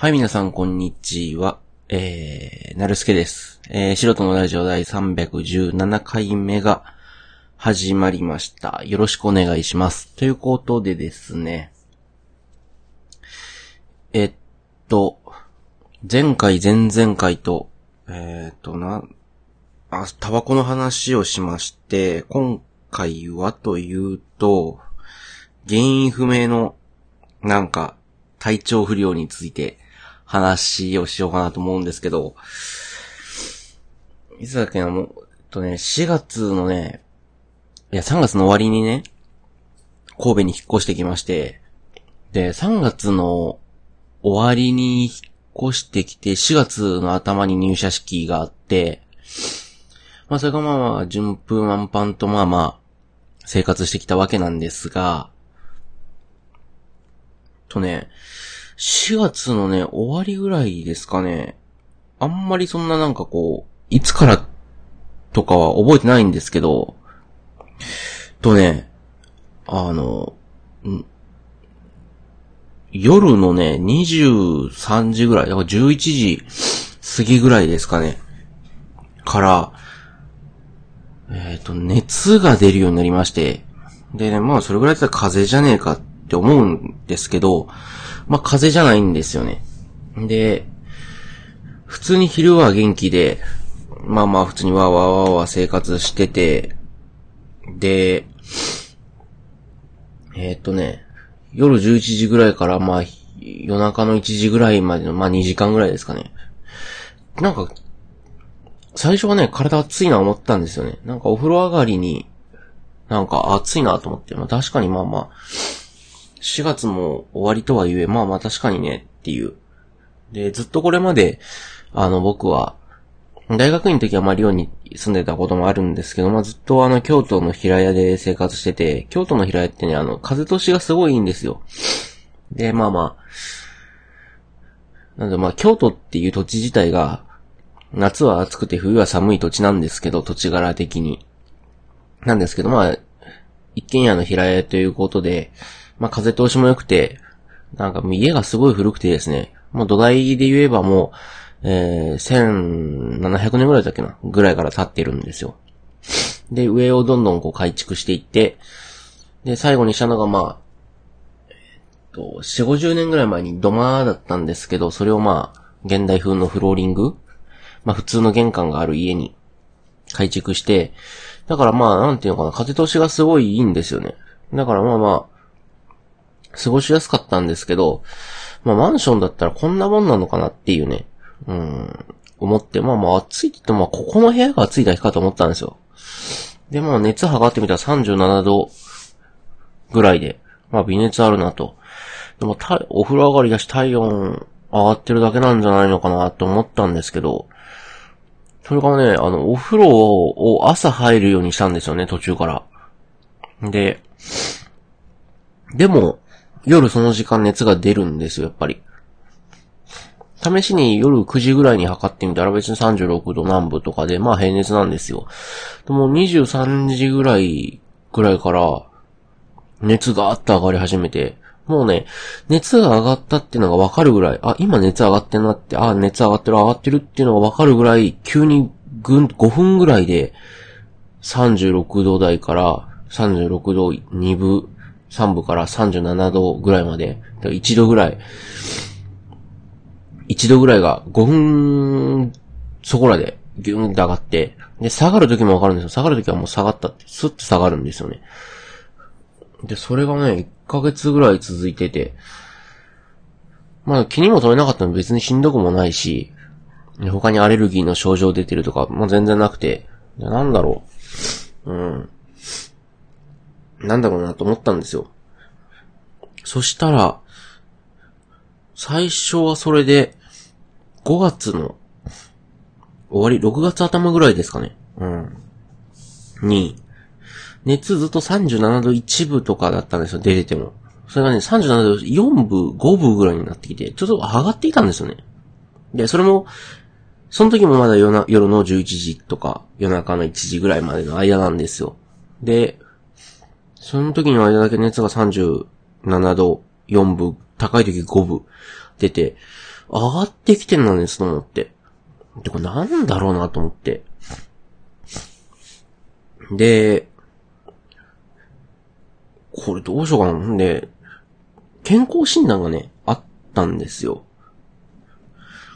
はい、皆さん、こんにちは。えー、なるすけです。えー、素人のラジオ第317回目が始まりました。よろしくお願いします。ということでですね。えっと、前回、前々回と、えーっと、な、あ、タバコの話をしまして、今回はというと、原因不明の、なんか、体調不良について話をしようかなと思うんですけど、いつだっけな、もう、えっとね、4月のね、いや、3月の終わりにね、神戸に引っ越してきまして、で、3月の終わりに引っ越してきて、4月の頭に入社式があって、まあそれがまあまあ、順風満帆とまあまあ、生活してきたわけなんですが、とね、4月のね、終わりぐらいですかね。あんまりそんななんかこう、いつからとかは覚えてないんですけど、とね、あの、夜のね、23時ぐらい、だから11時過ぎぐらいですかね。から、えっ、と、熱が出るようになりまして、でね、まあそれぐらいだったら風邪じゃねえかって思うんですけど、まあ風邪じゃないんですよね。で、普通に昼は元気で、まあまあ普通にわーわーわーわー生活してて、で、えーっとね、夜11時ぐらいからまあ夜中の1時ぐらいまでのまあ2時間ぐらいですかね。なんか、最初はね、体熱いな思ったんですよね。なんかお風呂上がりに、なんか暑いなと思って、まあ確かにまあまあ、4月も終わりとはいえ、まあまあ確かにねっていう。で、ずっとこれまで、あの僕は、大学院の時はまあ寮に住んでたこともあるんですけど、まあずっとあの京都の平屋で生活してて、京都の平屋ってね、あの風通しがすごいいいんですよ。で、まあまあ、なんでまあ京都っていう土地自体が、夏は暑くて冬は寒い土地なんですけど、土地柄的に。なんですけど、まあ、一軒家の平屋ということで、まあ風通しも良くて、なんかもう家がすごい古くてですね、もう土台で言えばもう、えー、1700年ぐらいだっけな、ぐらいから経ってるんですよ。で、上をどんどんこう改築していって、で、最後にしたのがまあ、えっと、4、50年ぐらい前に土間だったんですけど、それをまあ、現代風のフローリングまあ普通の玄関がある家に改築して、だからまあ、なんていうのかな、風通しがすごいいいんですよね。だからまあまあ、過ごしやすかったんですけど、まあマンションだったらこんなもんなのかなっていうね、うん、思って、まあまあ暑いって言ってもまあここの部屋が暑いだけかと思ったんですよ。で、まあ熱測ってみたら37度ぐらいで、まあ微熱あるなと。でもたお風呂上がりだし体温上がってるだけなんじゃないのかなと思ったんですけど、それがね、あの、お風呂を朝入るようにしたんですよね、途中から。で、でも、夜その時間熱が出るんですよ、やっぱり。試しに夜9時ぐらいに測ってみたら別に36度南部とかで、まあ平熱なんですよ。でも23時ぐらい、ぐらいから、熱があって上がり始めて、もうね、熱が上がったっていうのがわかるぐらい、あ、今熱上がってんなって、あ、熱上がってる上がってるっていうのがわかるぐらい、急にぐん、5分ぐらいで、36度台から36度2分、3分から37度ぐらいまで、だ1度ぐらい、1度ぐらいが5分そこらでギューンって上がって、で、下がる時もわかるんですよ。下がる時はもう下がったって、スッと下がるんですよね。で、それがね、1ヶ月ぐらい続いてて、まあ気にも留めなかったの別にしんどくもないし、他にアレルギーの症状出てるとか、もう全然なくて、なんだろう。うん。なんだろうなと思ったんですよ。そしたら、最初はそれで、5月の終わり、6月頭ぐらいですかね。うん。に、熱ずっと37度1分とかだったんですよ、出てても。それがね、37度4分、5分ぐらいになってきて、ちょっと上がっていたんですよね。で、それも、その時もまだ夜な夜の11時とか、夜中の1時ぐらいまでの間なんですよ。で、その時の間だけ熱が37度4分、高い時5分って、上がってきてんのですと思って。で、これなんだろうなと思って。で、これどうしようかな。んで、健康診断がね、あったんですよ。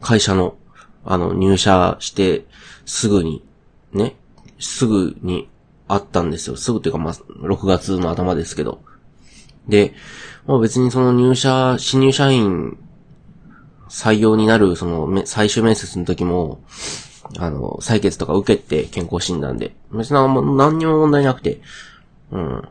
会社の、あの、入社してすぐに、ね、すぐにあったんですよ。すぐっていうかまあ、6月の頭ですけど。で、まあ別にその入社、新入社員採用になる、その、最終面接の時も、あの、採血とか受けて健康診断で。別に何にも問題なくて、うん。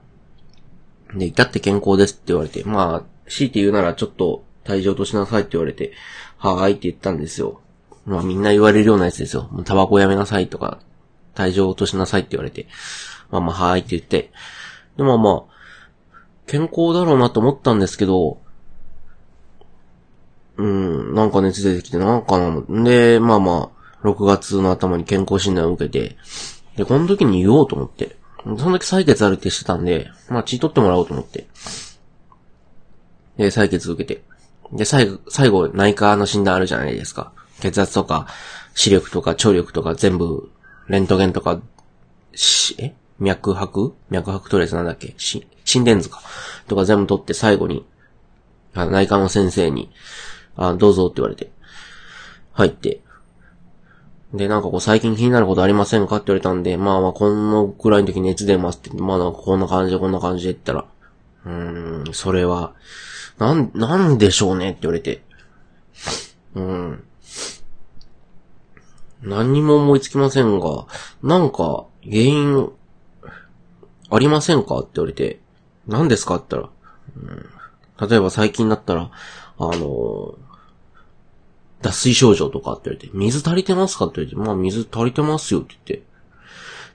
で、至って健康ですって言われて、まあ、強いて言うならちょっと退場としなさいって言われて、はーいって言ったんですよ。まあみんな言われるようなやつですよ。もうタバコやめなさいとか、退場としなさいって言われて、まあまあはーいって言って、でもまあ、健康だろうなと思ったんですけど、うん、なんか熱出てきて、なんかな、で、まあまあ、6月の頭に健康診断を受けて、で、この時に言おうと思って、その時採血あるってしてたんで、まあ血取ってもらおうと思って、で、採血受けて、で、最後、最後、内科の診断あるじゃないですか。血圧とか、視力とか、聴力とか、全部、レントゲンとか、し、え？脈拍？脈拍とりあえずなんだっけ？し、心電図か。とか全部取って最後に、あ内科の先生に、あ、どうぞって言われて、入って。で、なんかこう最近気になることありませんかって言われたんで、まあまあこのくらいの時熱出ますって、まあなんかこんな感じでこんな感じで言ったら、うーん、それは、なん、なんでしょうねって言われて。うん。何にも思いつきませんが、なんか、原因、ありませんかって言われて、何ですかって言ったら、うん、例えば最近だったら、あのー、脱水症状とかって言われて、水足りてますかって言われて、まあ水足りてますよって言って。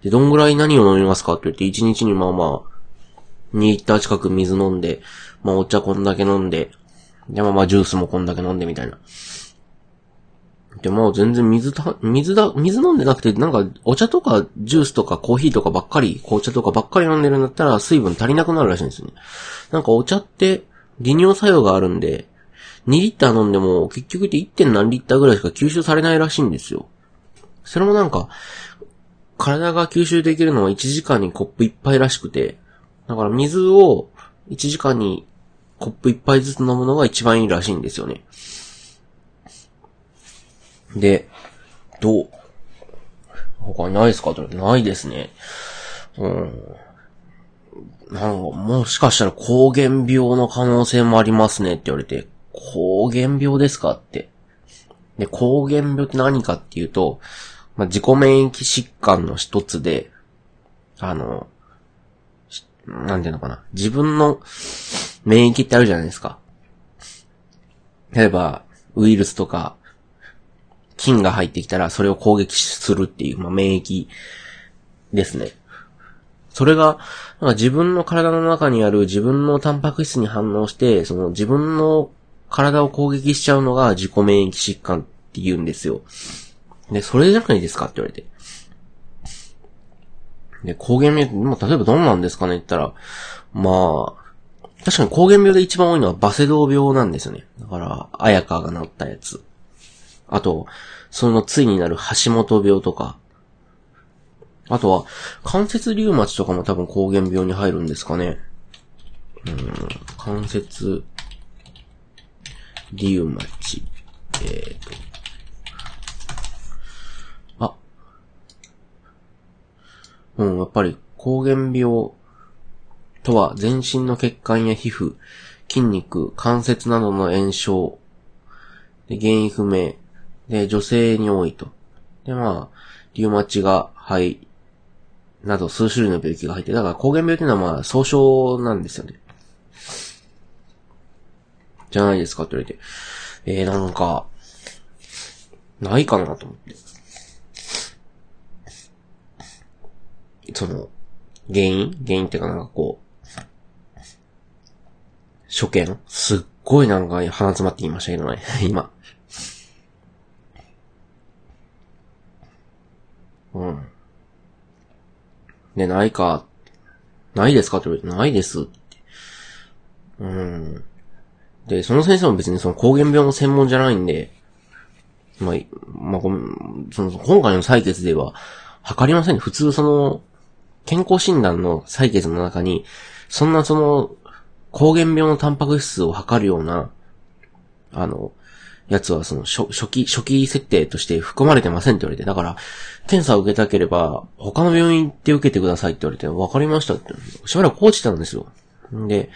で、どんぐらい何を飲みますかって言って、1日にまあまあ、2リッター近く水飲んで、まあお茶こんだけ飲んで、でもまあジュースもこんだけ飲んでみたいな。でも全然水た、水だ、水飲んでなくて、なんかお茶とかジュースとかコーヒーとかばっかり、紅茶とかばっかり飲んでるんだったら水分足りなくなるらしいんですよね。なんかお茶って利尿作用があるんで、2リッター飲んでも結局で 1. 点何リッターぐらいしか吸収されないらしいんですよ。それもなんか、体が吸収できるのは1時間にコップ1杯らしくて、だから水を1時間にコップ1杯ずつ飲むのが一番いいらしいんですよね。で、どう他にないですかないですね。うん。なんか、もしかしたら膠原病の可能性もありますねって言われて、膠原病ですかって。で、膠原病って何かっていうと、まあ、自己免疫疾患の一つで、あの、なんていうのかな。自分の免疫ってあるじゃないですか。例えば、ウイルスとか、菌が入ってきたらそれを攻撃するっていう、まあ、免疫ですね。それが、なんか自分の体の中にある自分のタンパク質に反応して、その自分の体を攻撃しちゃうのが自己免疫疾患って言うんですよ。で、それじゃないですかって言われて。で、抗原病、まあ、例えばどんなんですかねって言ったら、まあ、確かに抗原病で一番多いのはバセドウ病なんですよね。だから、綾香がなったやつ。あと、そのついになる橋本病とか、あとは、関節リウマチとかも多分抗原病に入るんですかね。うん、関節リウマチ。えーと。あ。うん、やっぱり抗原病とは全身の血管や皮膚、筋肉、関節などの炎症、で原因不明、で、女性に多いと。で、まあ、リウマチが肺、など数種類の病気が入って、だから抗原病っていうのはまあ、総称なんですよね。じゃないですかって言われて。えー、なんか、ないかなと思って。その、原因？原因っていうかなんかこう、初見？すっごいなんか鼻詰まって言いましたけどね、今。うん。で、ないか、ないですかって言われて、ないですって。うん。で、その先生も別にその膠原病の専門じゃないんで、まあ、まあ、ごその、今回の採血では、測りませんね。普通その、健康診断の採血の中に、そんなその、膠原病のタンパク質を測るような、あの、やつはその初初期、初期設定として含まれてませんって言われて、だから、検査を受けたければ、他の病院行って受けてくださいって言われて、わかりましたって、しばらく放置したんですよ。で、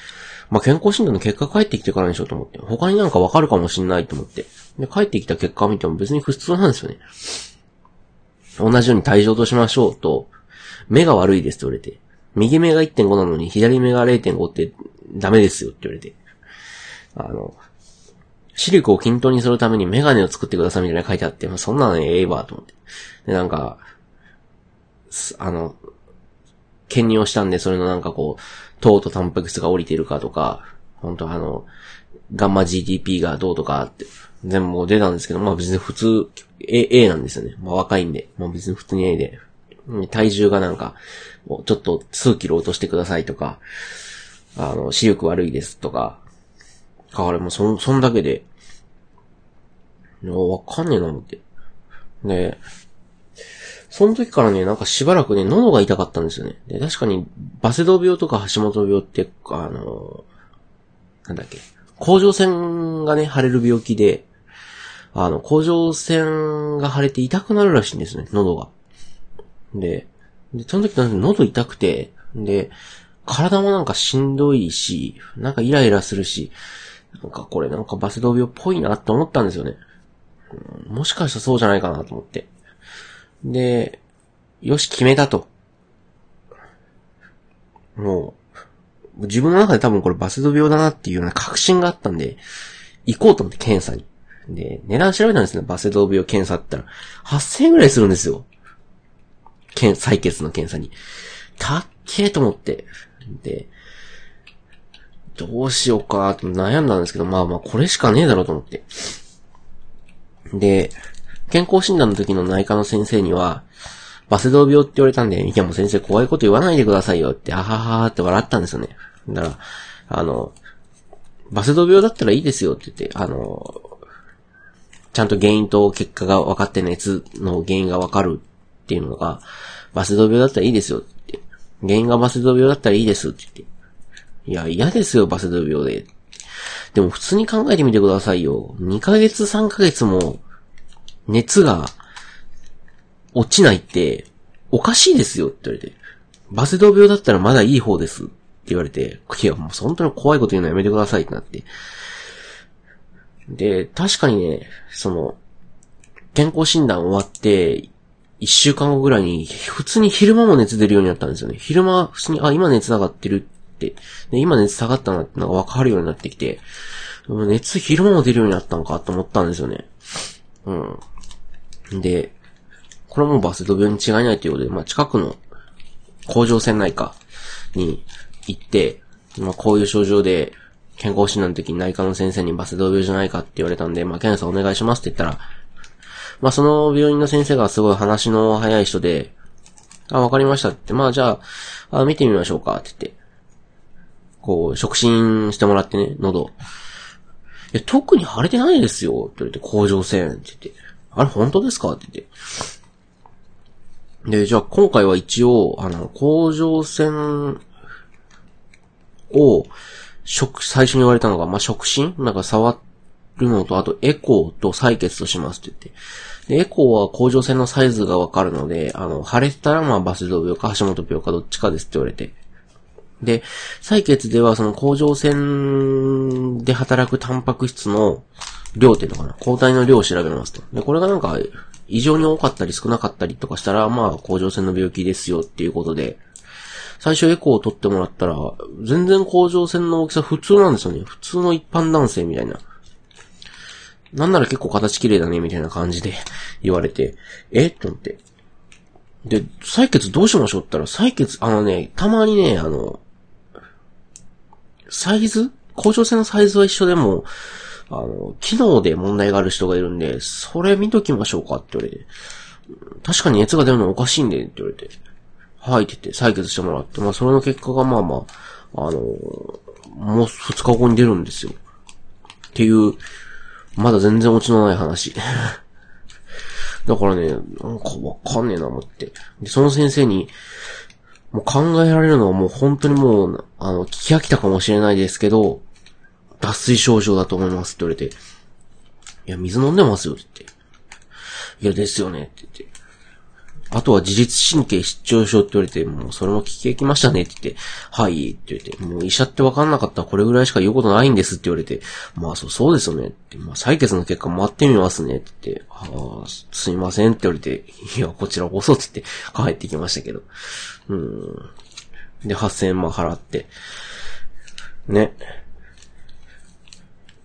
まあ、健康診断の結果返ってきてからにしようと思って、他になんかわかるかもしんないと思って。で、帰ってきた結果を見ても別に普通なんですよね。同じように体重としましょうと、目が悪いですって言われて、右目が1.5なのに左目が0.5ってダメですよって言われて、あの、視力を均等にするためにメガネを作ってくださいみたいな書いてあって、まあ、そんなのええわと思って。で、なんか、あの、検入をしたんで、それのなんかこう、糖とタンパク質が降りてるかとか、本当あの、ガンマ GDP がどうとかって、全部出たんですけど、まあ別に普通、A, A なんですよね。まあ若いんで。まあ別に普通に A で。体重がなんか、もうちょっと数キロ落としてくださいとか、あの、視力悪いですとか、だからもうそ、そんだけで、わかんねえな思って。で、その時からね、なんかしばらくね、喉が痛かったんですよね。で、確かに、バセドウ病とか橋本病って、あの、なんだっけ、甲状腺がね、腫れる病気で、あの、甲状腺が腫れて痛くなるらしいんですね、喉が。で、で、その時喉痛くて、で、体もなんかしんどいし、なんかイライラするし、なんかこれなんかバセドウ病っぽいなって思ったんですよね。もしかしたらそうじゃないかなと思って。で、よし、決めたと。もう、自分の中で多分これバセドウ病だなっていうような確信があったんで、行こうと思って検査に。で、値段調べたんですね。バセドウ病検査って言ったら、8000円くらいするんですよ。検、採血の検査に。たっけーと思って。で、どうしようかと悩んだんですけど、まあまあこれしかねえだろうと思って。で、健康診断の時の内科の先生には、バセドウ病って言われたんで、いやもう先生怖いこと言わないでくださいよって、あはははって笑ったんですよね。だから、あの、バセドウ病だったらいいですよって言って、あの、ちゃんと原因と結果が分かって熱の原因が分かるっていうのが、バセドウ病だったらいいですよって言って。原因がバセドウ病だったらいいですって言って。いや、嫌ですよ、バセドウ病で。でも普通に考えてみてくださいよ。2ヶ月3ヶ月も、熱が、落ちないって、おかしいですよって言われて。バセドウ病だったらまだいい方ですって言われて、いや、もう本当に怖いこと言うのやめてくださいってなって。で、確かにね、その、健康診断終わって、一週間後ぐらいに、普通に昼間も熱出るようになったんですよね。昼間、普通に、あ、今熱上がってる、で今熱下がったなってのがわかるようになってきて、熱昼間も出るようになったのかと思ったんですよね。うん。で、これもバセド病に違いないということで、まあ、近くの甲状腺内科に行って、まあ、こういう症状で、健康診断の時に内科の先生にバセドウ病じゃないかって言われたんで、まあ、検査お願いしますって言ったら、まあ、その病院の先生がすごい話の早い人で、あ、わかりましたって、まあ、じゃあ、あ見てみましょうかって言って、こう、触診してもらってね、喉。いや、特に腫れてないですよ、って言われて、甲状腺って言って、あれ本当ですか？って言って。で、じゃあ今回は一応、あの、甲状腺を、触、最初に言われたのが、まあ、触診？なんか触るのと、あとエコーと採血としますって言って。で、エコーは甲状腺のサイズがわかるので、あの、腫れたらまあバセドウ病か橋本病かどっちかですって言われて。で、採血ではその甲状腺で働くタンパク質の量っていうのかな？抗体の量を調べますと。で、これがなんか異常に多かったり少なかったりとかしたら、まあ甲状腺の病気ですよっていうことで、最初エコーを取ってもらったら、全然甲状腺の大きさ普通なんですよね。普通の一般男性みたいな。なんなら結構形綺麗だね、みたいな感じで 言われて、え？と思って。で、採血どうしましょうって言ったら、採血、あのね、たまにね、あの、サイズ？甲状腺のサイズは一緒でも、あの、機能で問題がある人がいるんで、それ見ときましょうかって言われて、確かに熱が出るのおかしいんでって言われて、はいって言って採血してもらって、まあそれの結果がまあまあ、あの、もう二日後に出るんですよ。っていう、まだ全然オチのない話。だからね、なんかわかんねえな思って。で、その先生に、もう考えられるのはもう本当にもう、あの、聞き飽きたかもしれないですけど、脱水症状だと思いますって言われて、いや、水飲んでますよって言って。いや、ですよねって言って。あとは自律神経失調症って言われて、もうそれも聞き飽きましたねって言って、はいって言って、もう医者って分かんなかったらこれぐらいしか言うことないんですって言われて、まあそう、そうですよねって、まあ採血の結果待ってみますねって言って、ああ、すいませんって言われて、いや、こちらこそって言って帰ってきましたけど。うん。で、8000円まあ払って。ね。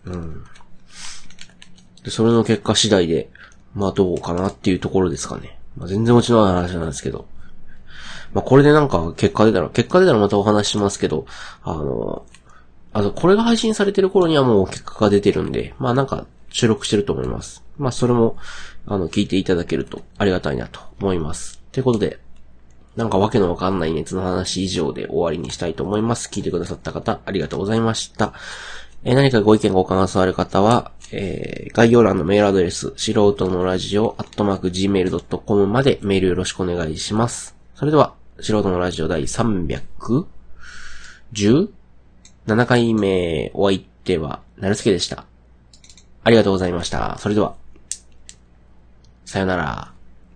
うん。で、それの結果次第で、まあどうかなっていうところですかね。まあ全然落ちのない話なんですけど。まあこれでなんか結果出たら、結果出たらまたお話しますけど、あの、あとこれが配信されてる頃にはもう結果が出てるんで、まあなんか収録してると思います。まあそれも、あの、聞いていただけるとありがたいなと思います。ということで、なんかわけのわかんない熱の話以上で終わりにしたいと思います。聞いてくださった方、ありがとうございました。え何かご意見ご感想ある方は、えー概要欄のメールアドレス、素人のラジオ、アットマーク gmail.com までメールよろしくお願いします。それでは、素人のラジオ第317回目、お相手は、なるすけでした。ありがとうございました。それでは、さよなら。